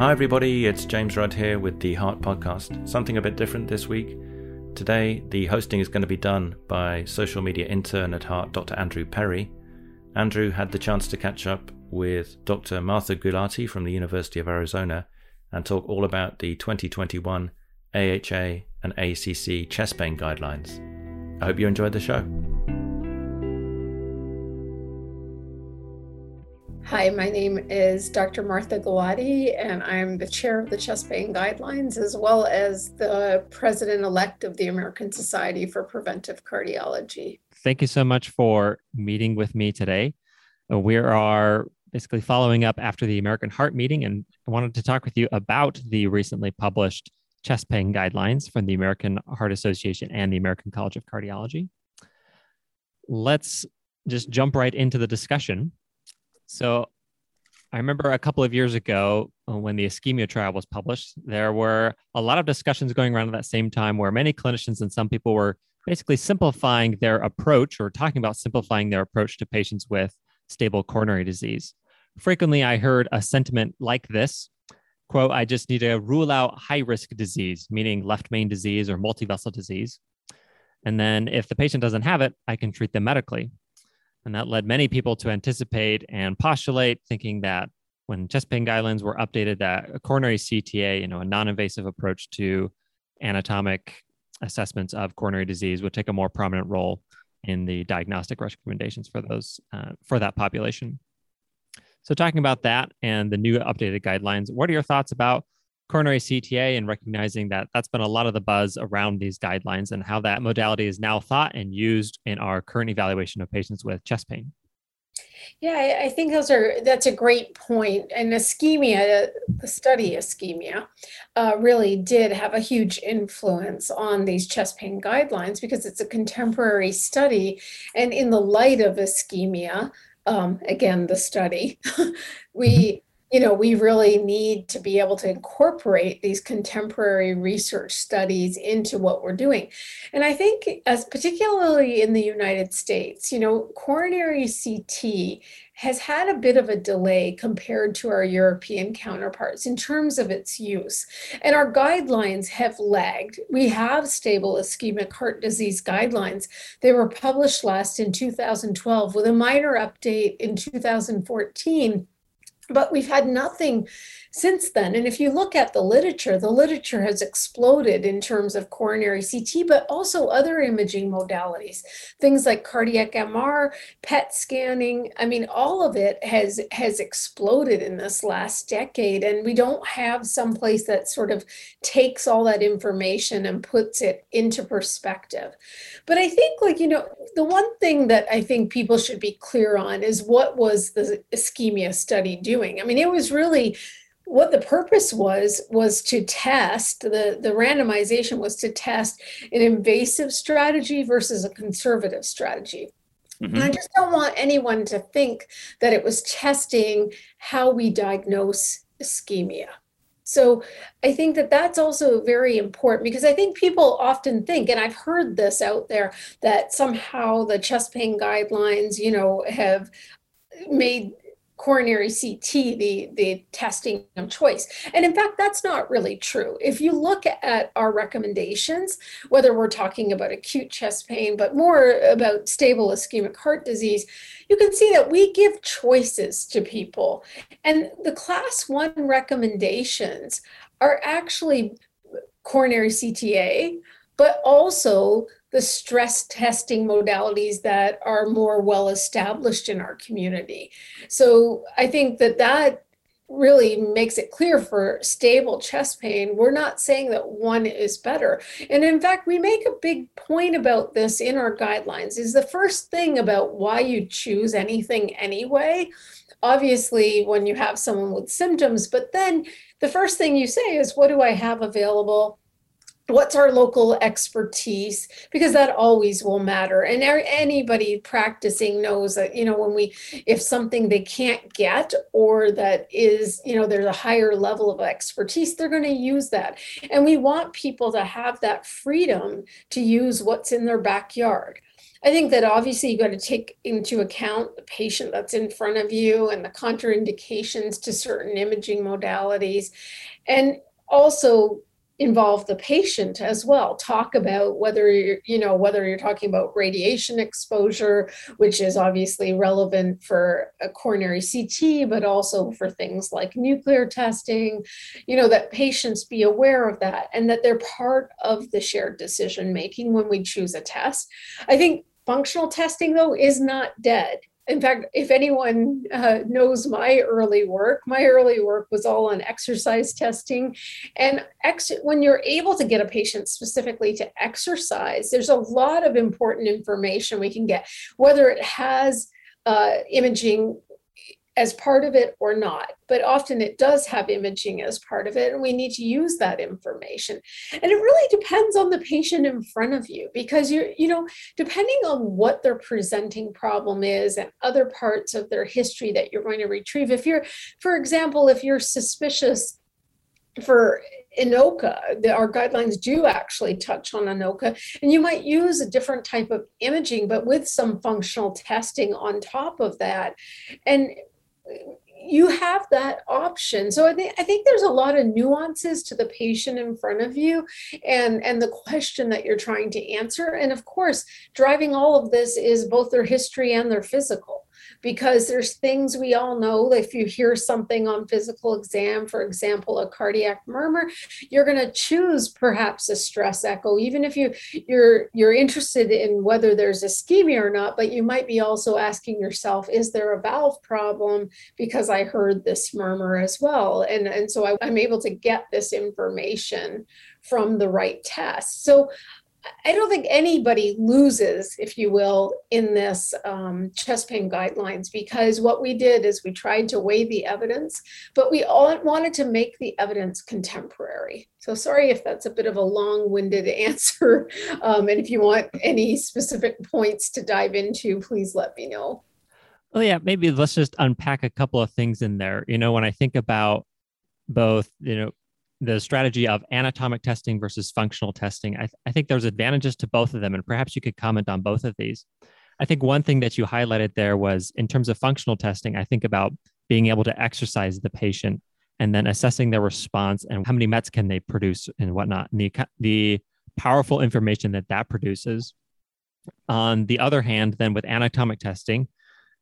Hi, everybody, it's James Rudd here with the Heart Podcast. Something a bit different this week. Today, the hosting is going to be done by social media intern at Heart, Dr. Andrew Perry. Andrew had the chance to catch up with Dr. Martha Gulati from the University of Arizona and talk all about the 2021 AHA and ACC chest pain guidelines. I hope you enjoyed the show. Hi, my name is Dr. Martha Gulati, and I'm the chair of the chest pain guidelines as well as the president elect of the American Society for Preventive Cardiology. Thank you so much for meeting with me today. Uh, we are basically following up after the American Heart meeting, and I wanted to talk with you about the recently published chest pain guidelines from the American Heart Association and the American College of Cardiology. Let's just jump right into the discussion. So I remember a couple of years ago uh, when the ischemia trial was published, there were a lot of discussions going around at that same time where many clinicians and some people were basically simplifying their approach or talking about simplifying their approach to patients with stable coronary disease. Frequently, I heard a sentiment like this quote, I just need to rule out high risk disease, meaning left main disease or multivessel disease. And then if the patient doesn't have it, I can treat them medically. And that led many people to anticipate and postulate, thinking that when chest pain guidelines were updated, that a coronary CTA, you know, a non-invasive approach to anatomic assessments of coronary disease would take a more prominent role in the diagnostic recommendations for those uh, for that population. So, talking about that and the new updated guidelines, what are your thoughts about coronary CTA and recognizing that that's been a lot of the buzz around these guidelines and how that modality is now thought and used in our current evaluation of patients with chest pain. Yeah, I think those are that's a great point. And ischemia, the study ischemia, uh, really did have a huge influence on these chest pain guidelines because it's a contemporary study. And in the light of ischemia, um, again, the study, we you know, we really need to be able to incorporate these contemporary research studies into what we're doing. And I think, as particularly in the United States, you know, coronary CT has had a bit of a delay compared to our European counterparts in terms of its use. And our guidelines have lagged. We have stable ischemic heart disease guidelines. They were published last in 2012 with a minor update in 2014 but we've had nothing since then. And if you look at the literature, the literature has exploded in terms of coronary CT, but also other imaging modalities, things like cardiac MR, PET scanning. I mean, all of it has has exploded in this last decade. And we don't have some place that sort of takes all that information and puts it into perspective. But I think, like, you know, the one thing that I think people should be clear on is what was the ischemia study doing? I mean, it was really what the purpose was was to test the the randomization was to test an invasive strategy versus a conservative strategy. Mm-hmm. and i just don't want anyone to think that it was testing how we diagnose ischemia. So I think that that's also very important because I think people often think, and I've heard this out there, that somehow the chest pain guidelines, you know, have made coronary CT the, the testing of choice. And in fact, that's not really true. If you look at our recommendations, whether we're talking about acute chest pain, but more about stable ischemic heart disease, you can see that we give choices to people. And the class one recommendations are actually coronary CTA, but also the stress testing modalities that are more well established in our community. So I think that that really makes it clear for stable chest pain, we're not saying that one is better. And in fact, we make a big point about this in our guidelines is the first thing about why you choose anything anyway. Obviously, when you have someone with symptoms, but then the first thing you say is, What do I have available? What's our local expertise? Because that always will matter. And anybody practicing knows that you know when we if something they can't get or that is you know there's a higher level of expertise they're going to use that. And we want people to have that freedom to use what's in their backyard. I think that obviously you got to take into account the patient that's in front of you and the contraindications to certain imaging modalities. And also involve the patient as well. Talk about whether you're you know whether you're talking about radiation exposure which is obviously relevant for a coronary ct but also for things like nuclear testing you know that patients be aware of that and that they're part of the shared decision making when we choose a test. I think functional testing though is not dead in fact, if anyone uh, knows my early work, my early work was all on exercise testing. And ex- when you're able to get a patient specifically to exercise, there's a lot of important information we can get, whether it has uh, imaging as part of it or not. But often it does have imaging as part of it, and we need to use that information. And it really depends on the patient in front of you because you're, you know, depending on what their presenting problem is and other parts of their history that you're going to retrieve. If you're, for example, if you're suspicious for INOCA, the, our guidelines do actually touch on INOCA, and you might use a different type of imaging, but with some functional testing on top of that. And you have that option. So I think I think there's a lot of nuances to the patient in front of you and and the question that you're trying to answer. And of course, driving all of this is both their history and their physical because there's things we all know. If you hear something on physical exam, for example, a cardiac murmur, you're going to choose perhaps a stress echo, even if you you're you're interested in whether there's ischemia or not. But you might be also asking yourself, is there a valve problem? Because I heard this murmur as well, and and so I, I'm able to get this information from the right test. So I don't think anybody loses, if you will, in this um, chest pain guidelines because what we did is we tried to weigh the evidence, but we all wanted to make the evidence contemporary. So sorry if that's a bit of a long-winded answer, um, and if you want any specific points to dive into, please let me know. Well, yeah, maybe let's just unpack a couple of things in there. You know, when I think about both, you know, the strategy of anatomic testing versus functional testing. I, th- I think there's advantages to both of them, and perhaps you could comment on both of these. I think one thing that you highlighted there was in terms of functional testing, I think about being able to exercise the patient and then assessing their response and how many METs can they produce and whatnot, and the, the powerful information that that produces. On the other hand, then with anatomic testing,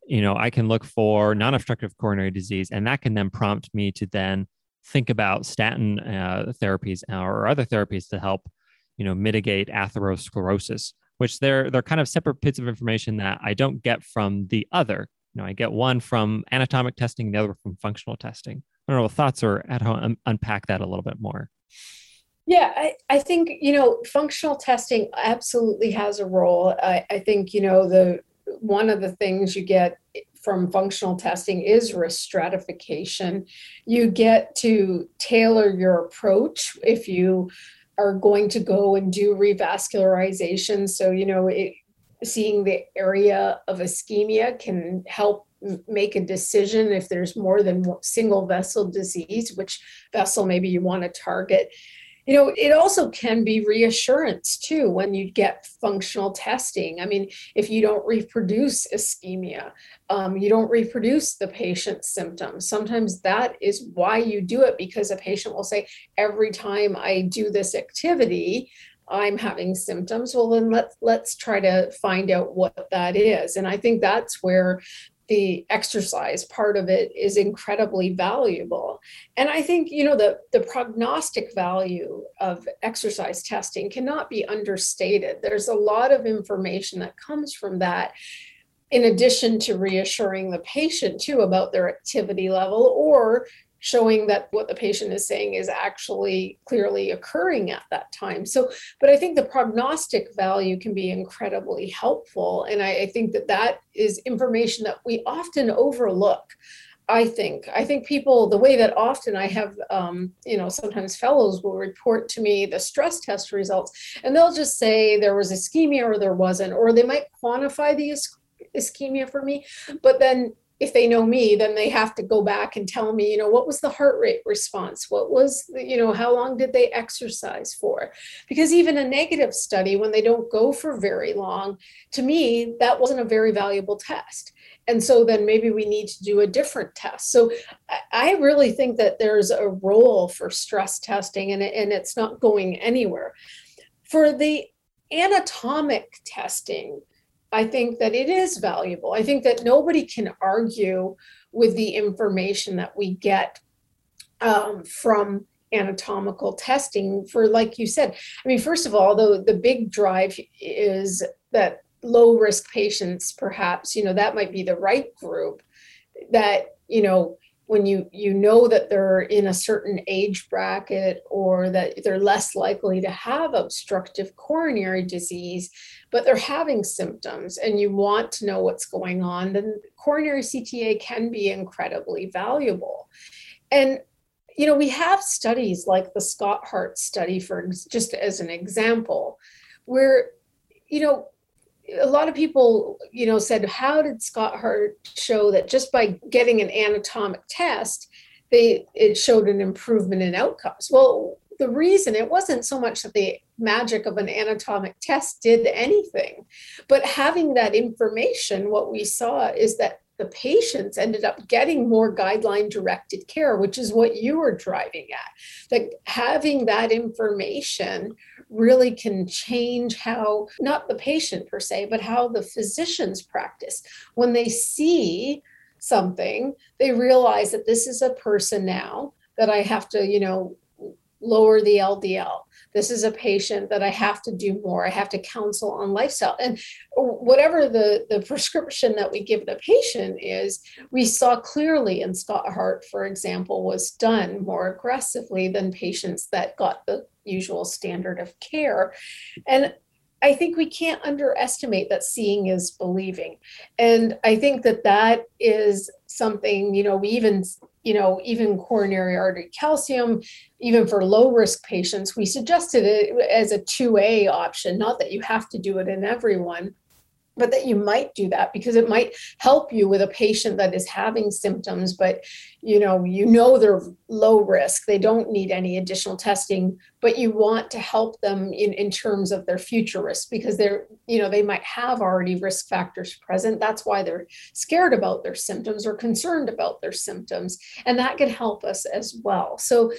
you know, I can look for non-obstructive coronary disease, and that can then prompt me to then think about statin uh, therapies or other therapies to help, you know, mitigate atherosclerosis, which they're they're kind of separate bits of information that I don't get from the other. You know, I get one from anatomic testing, the other from functional testing. I don't know thoughts or at home un- unpack that a little bit more. Yeah, I, I think, you know, functional testing absolutely has a role. I, I think, you know, the one of the things you get from functional testing is risk stratification. You get to tailor your approach if you are going to go and do revascularization. So, you know, it, seeing the area of ischemia can help make a decision if there's more than single vessel disease, which vessel maybe you want to target you know it also can be reassurance too when you get functional testing i mean if you don't reproduce ischemia um, you don't reproduce the patient's symptoms sometimes that is why you do it because a patient will say every time i do this activity I'm having symptoms. Well, then let's let's try to find out what that is. And I think that's where the exercise part of it is incredibly valuable. And i think you know the the prognostic value of exercise testing cannot be understated. There's a lot of information that comes from that in addition to reassuring the patient too about their activity level or showing that what the patient is saying is actually clearly occurring at that time. So, but I think the prognostic value can be incredibly helpful. And I, I think that that is information that we often overlook. I think. I think people, the way that often I have, um, you know, sometimes fellows will report to me the stress test results and they'll just say there was ischemia or there wasn't, or they might quantify the ischemia for me. But then if they know me, then they have to go back and tell me, you know, what was the heart rate response? What was, the, you know, how long did they exercise for? Because even a negative study, when they don't go for very long, to me, that wasn't a very valuable test. And so then maybe we need to do a different test. So I really think that there's a role for stress testing and, and it's not going anywhere. For the anatomic testing, I think that it is valuable. I think that nobody can argue with the information that we get um, from anatomical testing for like you said i mean first of all the the big drive is that low risk patients perhaps you know that might be the right group that you know when you you know that they're in a certain age bracket or that they're less likely to have obstructive coronary disease but they're having symptoms and you want to know what's going on then coronary cta can be incredibly valuable. And you know we have studies like the SCOT-HEART study for just as an example where you know a lot of people, you know, said, how did SCOT-HEART show that just by getting an anatomic test, they it showed an improvement in outcomes? Well, the reason it wasn't so much that the magic of an anatomic test did anything, but having that information, what we saw is that the patients ended up getting more guideline directed care, which is what you were driving at. That having that information really can change how, not the patient per se, but how the physicians practice. When they see something, they realize that this is a person now that I have to, you know, lower the LDL. This is a patient that I have to do more. I have to counsel on lifestyle. And whatever the, the prescription that we give the patient is, we saw clearly in SCOT-HEART, for example, was done more aggressively than patients that got the usual standard of care. And I think we can't underestimate that seeing is believing. And I think that that is something, you know, we even, you know, even coronary artery calcium, even for low risk patients, we suggested it as a 2A option, not that you have to do it in everyone but that you might do that because it might help you with a patient that is having symptoms but you know you know they're low risk. They don't need any additional testing but you want to help them in, in terms of their future risk because they're you know they might have already risk factors present. That's why they're scared about their symptoms or concerned about their symptoms and that can help us as well. So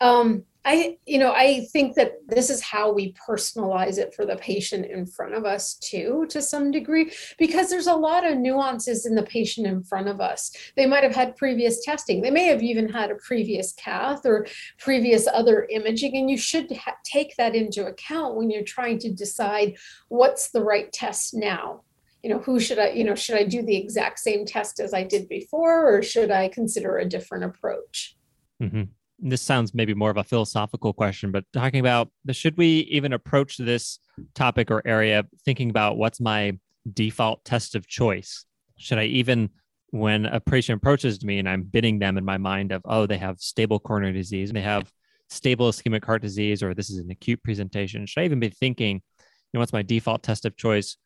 um, I, you know, I think that this is how we personalize it for the patient in front of us too, to some degree, because there's a lot of nuances in the patient in front of us. They might have had previous testing. They may have even had a previous cath or previous other imaging, and you should ha- take that into account when you're trying to decide what's the right test now you know who should i you know should i do the exact same test as i did before or should i consider a different approach mm-hmm this sounds maybe more of a philosophical question, but talking about should we even approach this topic or area thinking about what's my default test of choice? Should I even, when a patient approaches me and I'm bidding them in my mind of, oh, they have stable coronary disease, they have stable ischemic heart disease, or this is an acute presentation, should I even be thinking, you know, what's my default test of choice?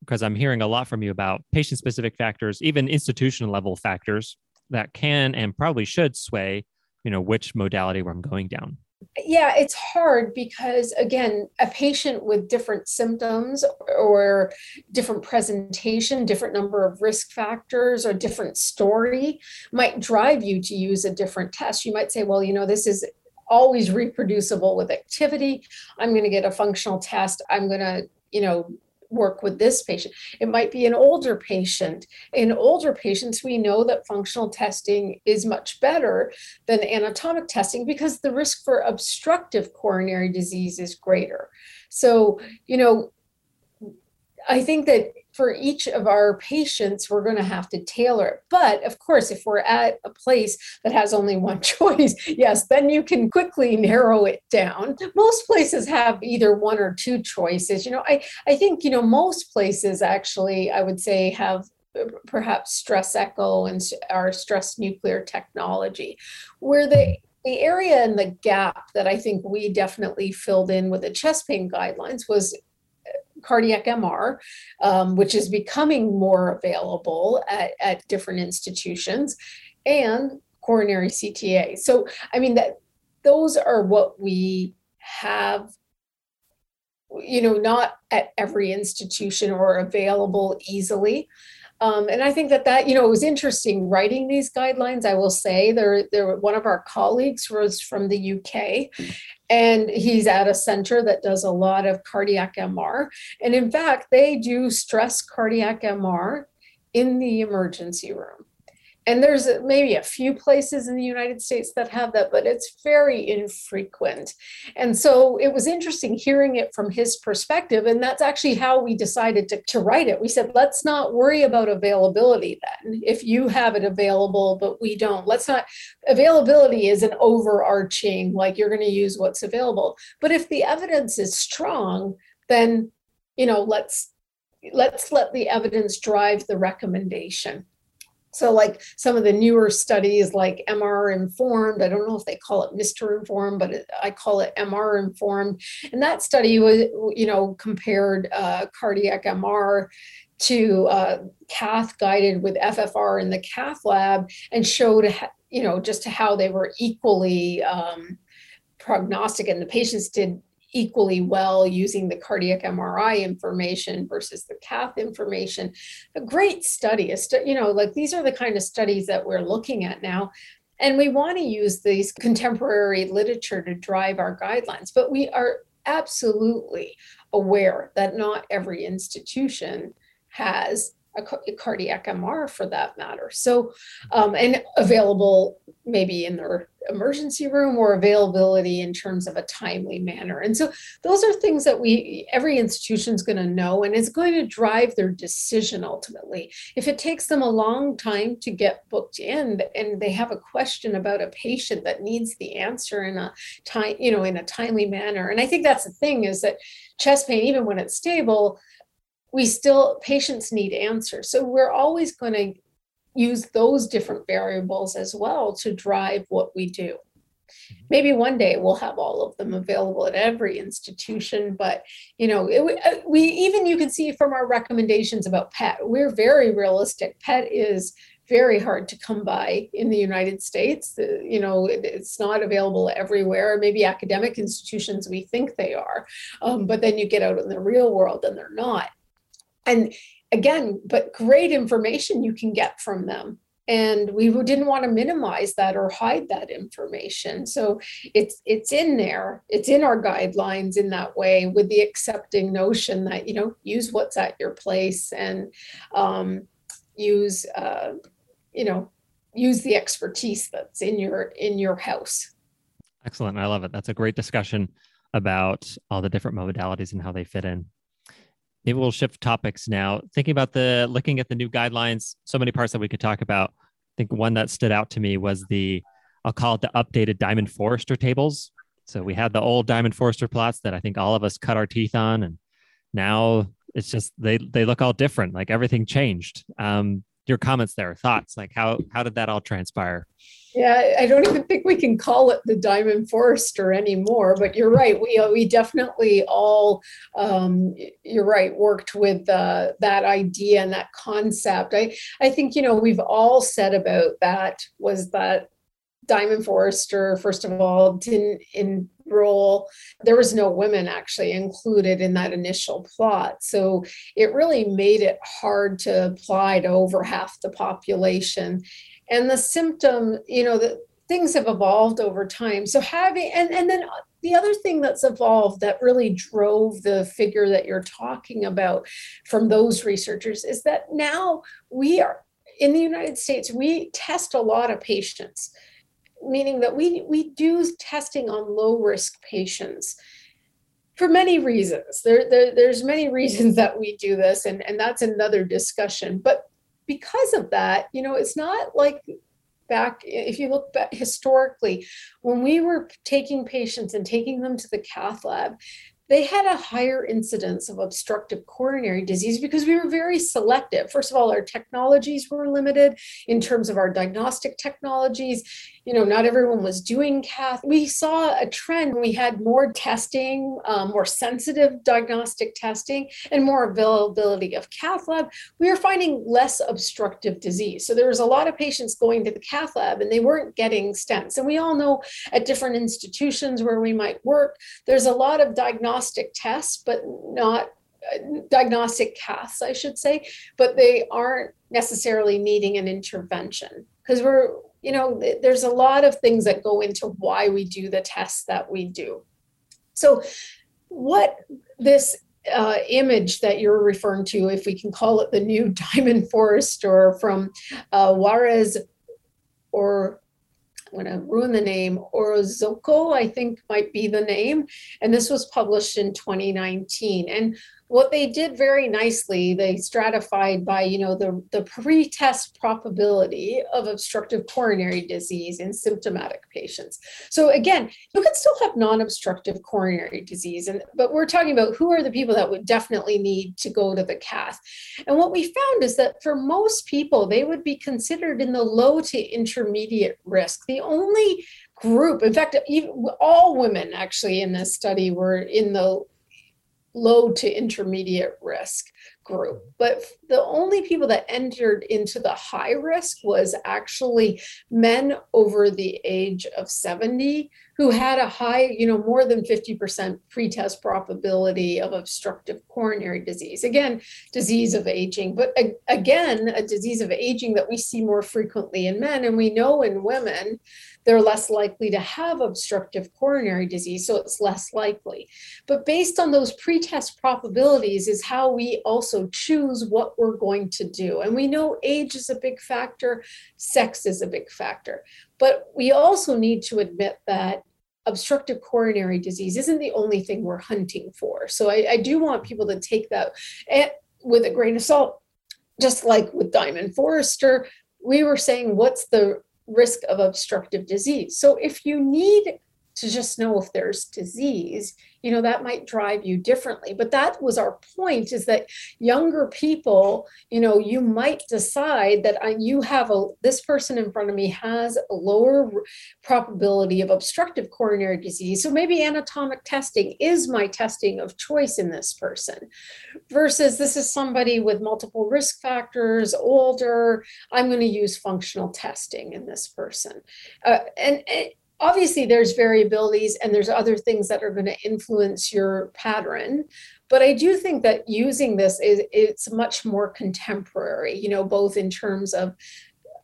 Because I'm hearing a lot from you about patient specific factors, even institution level factors that can and probably should sway you know which modality where i'm going down. Yeah it's hard because again a patient with different symptoms or different presentation different number of risk factors or different story might drive you to use a different test. You might say well you know this is always reproducible with activity. I'm going to get a functional test. I'm going to you know work with this patient. It might be an older patient. In older patients, we know that functional testing is much better than anatomic testing because the risk for obstructive coronary disease is greater. So, you know, I think that for each of our patients, we're going to have to tailor it. But of course, if we're at a place that has only one choice, yes, then you can quickly narrow it down. Most places have either one or two choices. You know, I, I think, you know, most places actually, I would say, have uh, perhaps stress echo and our stress nuclear technology where the the area and the gap that I think we definitely filled in with the chest pain guidelines was cardiac MR, um, which is becoming more available at, at different institutions, and coronary CTA. So, I mean, that those are what we have you know not at every institution or available easily um, and I think that that, you know, it was interesting writing these guidelines. I will say there, there, one of our colleagues was from the UK and he's at a center that does a lot of cardiac MR. And in fact, they do stress cardiac MR in the emergency room and there's maybe a few places in the United States that have that, but it's very infrequent. And so it was interesting hearing it from his perspective. And that's actually how we decided to, to write it. We said, let's not worry about availability then. If you have it available, but we don't, let's not, availability is an overarching, like you're going to use what's available. But if the evidence is strong, then, you know, let's let's let the evidence drive the recommendation so, like some of the newer studies, like MR informed, I don't know if they call it Mr. informed, but I call it MR informed. And that study was, you know, compared uh, cardiac MR to uh, cath guided with FFR in the cath lab and showed, you know, just to how they were equally um, prognostic, and the patients did equally well using the cardiac MRI information versus the cath information. A great study, a you know, like these are the kind of studies that we're looking at now. And we want to use these contemporary literature to drive our guidelines, but we are absolutely aware that not every institution has a, a cardiac MR for that matter. So, um, and available maybe in their emergency room or availability in terms of a timely manner. And so those are things that we every institution is going to know and it's going to drive their decision ultimately. If it takes them a long time to get booked in and they have a question about a patient that needs the answer in a time, you know, in a timely manner. And I think that's the thing is that chest pain, even when it's stable, we still patients need answers. So we're always going to use those different variables as well to drive what we do. Maybe one day we'll have all of them available at every institution, but you know, it, uh, we even you can see from our recommendations about PET, we're very realistic. PET is very hard to come by in the United States. Uh, you know, it's not available everywhere. Maybe academic institutions we think they are, um, but then you get out in the real world and they're not. And again, but great information you can get from them. And we didn't want to minimize that or hide that information. So it's it's in there. It's in our guidelines in that way, with the accepting notion that you know use what's at your place and um, use uh, you know use the expertise that's in your in your house. Excellent. I love it. That's a great discussion about all the different modalities and how they fit in. Maybe we'll shift topics now. Thinking about the looking at the new guidelines, so many parts that we could talk about. I think one that stood out to me was the I'll call it the updated Diamond Forrester tables. So we had the old Diamond Forrester plots that I think all of us cut our teeth on, and now it's just they they look all different. Like everything changed. Um, your comments there, thoughts, like how how did that all transpire? Yeah, I don't even think we can call it the Diamond Forrester anymore. But you're right. We uh, we definitely all, um, you're right, worked with uh, that idea and that concept. I I think you know we've all said about that was that Diamond Forrester first of all didn't enroll. There was no women actually included in that initial plot, so it really made it hard to apply to over half the population. And the symptom you know the things have evolved over time. So having and and then the other thing that's evolved that really drove the figure that you're talking about from those researchers is that now we are in the united states we test a lot of patients meaning that we we do testing on low risk patients for many reasons there, there there's many reasons that we do this and and that's another discussion but because of that, you know, it's not like back if you look back historically when we were taking patients and taking them to the cath lab they had a higher incidence of obstructive coronary disease because we were very selective. First of all, our technologies were limited in terms of our diagnostic technologies. You know, not everyone was doing cath. We saw a trend. We had more testing, um, more sensitive diagnostic testing, and more availability of cath lab. We were finding less obstructive disease. So there was a lot of patients going to the cath lab and they weren't getting stents. And we all know at different institutions where we might work, there's a lot of diagnostic tests, but not uh, diagnostic caths, I should say, but they aren't necessarily needing an intervention because we're, you know, there's a lot of things that go into why we do the tests that we do. So, what this uh, image that you're referring to, if we can call it the new diamond Forrester from uh, Juarez or I'm going to ruin the name, Orozco, I think might be the name. And this was published in 2019. And what they did very nicely, they stratified by, you know, the, the pre-test probability of obstructive coronary disease in symptomatic patients. So again, you can still have non-obstructive coronary disease, and but we're talking about who are the people that would definitely need to go to the cath. And what we found is that for most people, they would be considered in the low to intermediate risk. The only group, in fact, all women actually in this study were in the low to intermediate risk group. But the only people that entered into the high risk was actually men over the age of 70 who had a high, you know, more than 50% pretest probability of obstructive coronary disease. Again, disease of aging, but again, a disease of aging that we see more frequently in men. And we know in women, they're less likely to have obstructive coronary disease, so it's less likely. But based on those pretest probabilities, is how we also choose what we're going to do. And we know age is a big factor, sex is a big factor. But we also need to admit that obstructive coronary disease isn't the only thing we're hunting for. So I, I do want people to take that eh, with a grain of salt. Just like with Diamond Forrester, we were saying, what's the risk of obstructive disease? So if you need to just know if there's disease, you know that might drive you differently. But that was our point is that younger people you know you might decide that I, you have a this person in front of me has a lower probability of obstructive coronary disease so maybe anatomic testing is my testing of choice in this person versus this is somebody with multiple risk factors older i'm going to use functional testing in this person. Uh, and, and obviously there's variabilities and there's other things that are going to influence your pattern but i do think that using this is it's much more contemporary you know both in terms of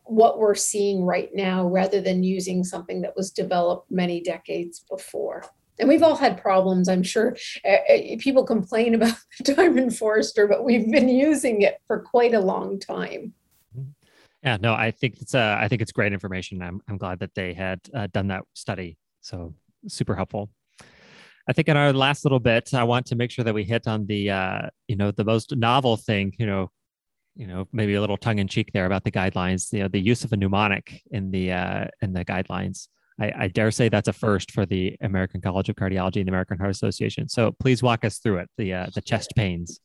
what we're seeing right now rather than using something that was developed many decades before. And we've all had problems i'm sure. Uh, people complain about the diamond Forrester but we've been using it for quite a long time yeah, no, I think it's uh, I think it's great information. I'm I'm glad that they had uh, done that study. So super helpful. I think in our last little bit, I want to make sure that we hit on the uh, you know the most novel thing. You know, you know maybe a little tongue in cheek there about the guidelines. You know, the use of a mnemonic in the uh, in the guidelines. I, I dare say that's a first for the American College of Cardiology and the American Heart Association. So please walk us through it. The uh, the chest pains.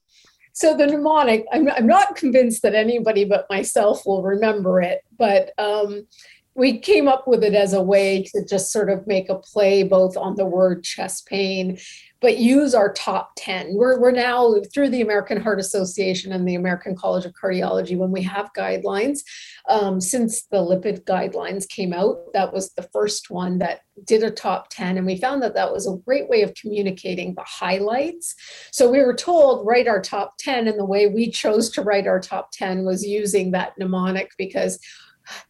So the mnemonic, I'm, I'm not convinced that anybody but myself will remember it, but um, we came up with it as a way to just sort of make a play both on the word chest pain but use our top 10. We're, we're now through the American Heart Association and the American College of Cardiology when we have guidelines. Um, since the lipid guidelines came out, that was the first one that did a top 10. And we found that that was a great way of communicating the highlights. So we were told, write our top 10. And the way we chose to write our top 10 was using that mnemonic because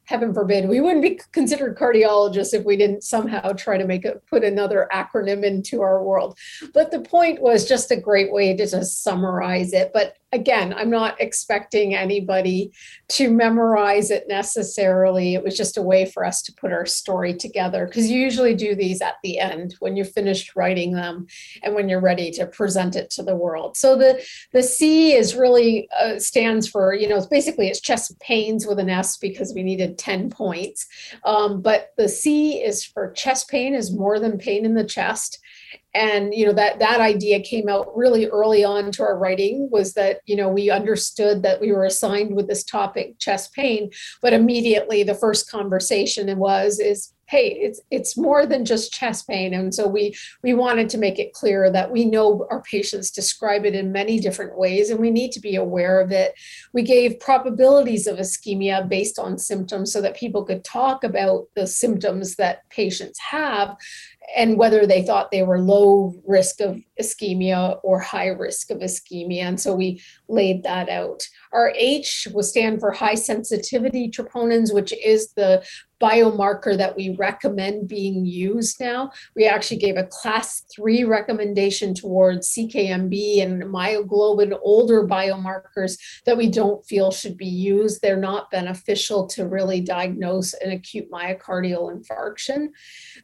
heaven forbid, we wouldn't be considered cardiologists if we didn't somehow try to make it put another acronym into our world. But the point was just a great way to just summarize it. But again, I'm not expecting anybody to memorize it necessarily. It was just a way for us to put our story together because you usually do these at the end when you're finished writing them and when you're ready to present it to the world. So the the C is really uh, stands for you know it's basically it's chest pains with an S because we needed 10 points. Um, but the C is for chest pain is more than pain in the chest and you know that that idea came out really early on to our writing was that you know we understood that we were assigned with this topic chest pain but immediately the first conversation was is hey it's it's more than just chest pain and so we we wanted to make it clear that we know our patients describe it in many different ways and we need to be aware of it we gave probabilities of ischemia based on symptoms so that people could talk about the symptoms that patients have and whether they thought they were low risk of ischemia or high risk of ischemia. And so we laid that out. Our H was stand for high sensitivity troponins, which is the biomarker that we recommend being used now. We actually gave a class three recommendation towards CKMB and myoglobin, older biomarkers that we don't feel should be used. They're not beneficial to really diagnose an acute myocardial infarction.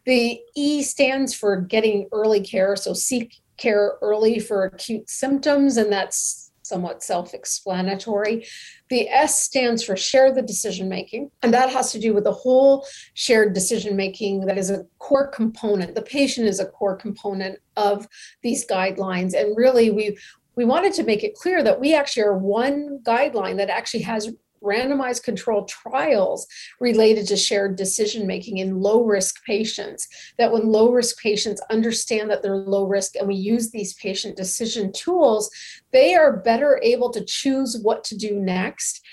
The E stands for getting early care. So seek care early for acute symptoms, and that's somewhat self explanatory. The S stands for share the decision making, and that has to do with the whole shared decision making that is a core component. The patient is a core component of these guidelines, and really, we we wanted to make it clear that we actually are one guideline that actually has randomized controlled trials related to shared decision making in low risk patients. That when low risk patients understand that they're low risk and we use these patient decision tools, they are better able to choose what to do next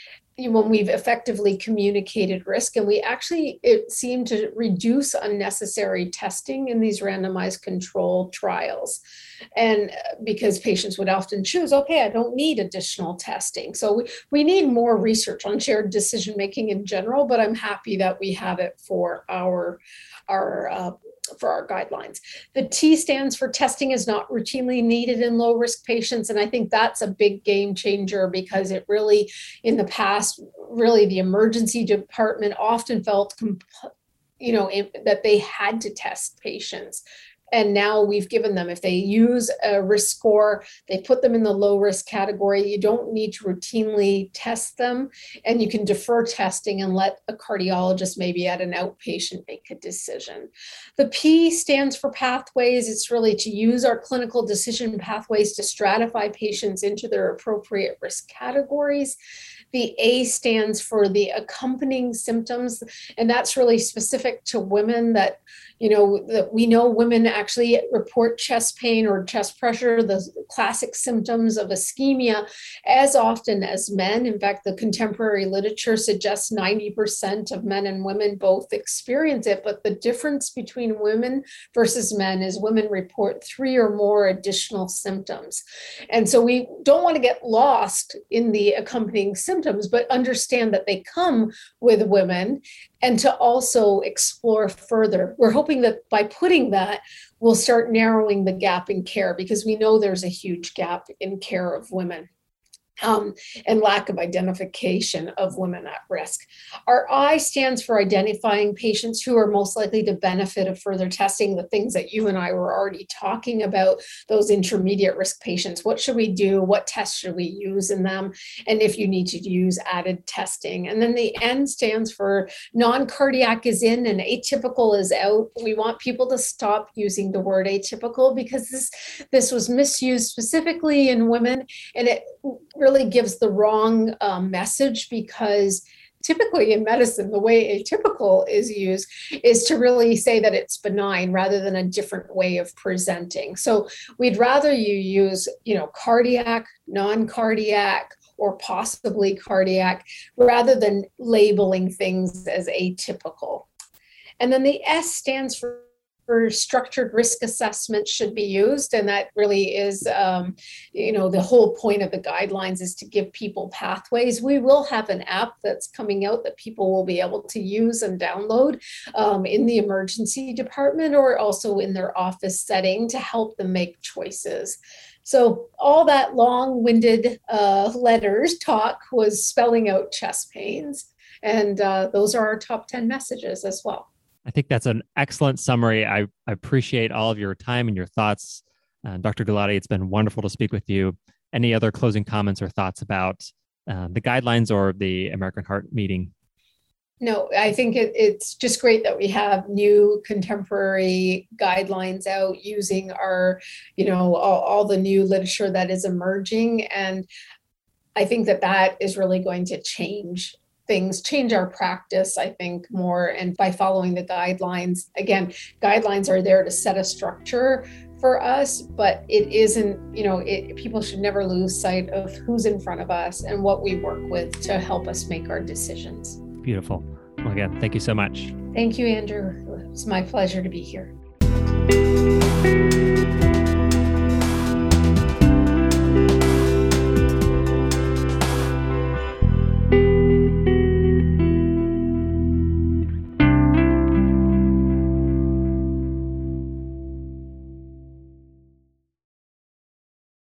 when we've effectively communicated risk and we actually it seemed to reduce unnecessary testing in these randomized controlled trials. And uh, because patients would often choose okay i don't need additional testing. So we, we need more research on shared decision making in general but i'm happy that we have it for our our uh, for our guidelines. The T stands for testing is not routinely needed in low risk patients. And I think that's a big game changer because it really, in the past, really the emergency department often felt, you know, that they had to test patients and now we've given them, if they use a risk score, they put them in the low risk category. You don't need to routinely test them, and you can defer testing and let a cardiologist, maybe at an outpatient, make a decision. The P stands for pathways. It's really to use our clinical decision pathways to stratify patients into their appropriate risk categories. The A stands for the accompanying symptoms, and that's really specific to women that you know that we know women actually report chest pain or chest pressure the classic symptoms of ischemia as often as men. In fact the contemporary literature suggests 90% of men and women both experience it but the difference between women versus men is women report three or more additional symptoms. And so we don't want to get lost in the accompanying symptoms but understand that they come with women and to also explore further. We're hoping that by putting that, we'll start narrowing the gap in care because we know there's a huge gap in care of women um, and lack of identification of women at risk. Our I stands for identifying patients who are most likely to benefit of further testing, the things that you and I were already talking about, those intermediate risk patients. What should we do? What tests should we use in them? And if you need to use added testing. And then the N stands for non cardiac is in and atypical is out. We want people to stop using the word atypical because this, this was misused specifically in women and it really gives the wrong um, message because typically in medicine, the way atypical is used is to really say that it's benign rather than a different way of presenting. So we'd rather you use, you know, cardiac, non cardiac, or possibly cardiac rather than labeling things as atypical. And then the S stands for for structured risk assessment should be used. And that really is um, you know the whole point of the guidelines is to give people pathways. We will have an app that's coming out that people will be able to use and download um, in the emergency department or also in their office setting to help them make choices. So all that long-winded uh, letters talk was spelling out chest pains. And uh, those are our top 10 messages as well I think that's an excellent summary. I, I appreciate all of your time and your thoughts. Uh, Dr. Gulati, it's been wonderful to speak with you. Any other closing comments or thoughts about uh, the guidelines or the American Heart meeting? no, I think it, it's just great that we have new contemporary guidelines out using our, you know, all, all the new literature that is emerging. And I think that that is really going to change things, change our practice, I think, more. And by following the guidelines, again, guidelines are there to set a structure for us, but it isn't, you know, it, people should never lose sight of who's in front of us and what we work with to help us make our decisions. Beautiful. Well, again, thank you so much. Thank you, Andrew. It's my pleasure to be here.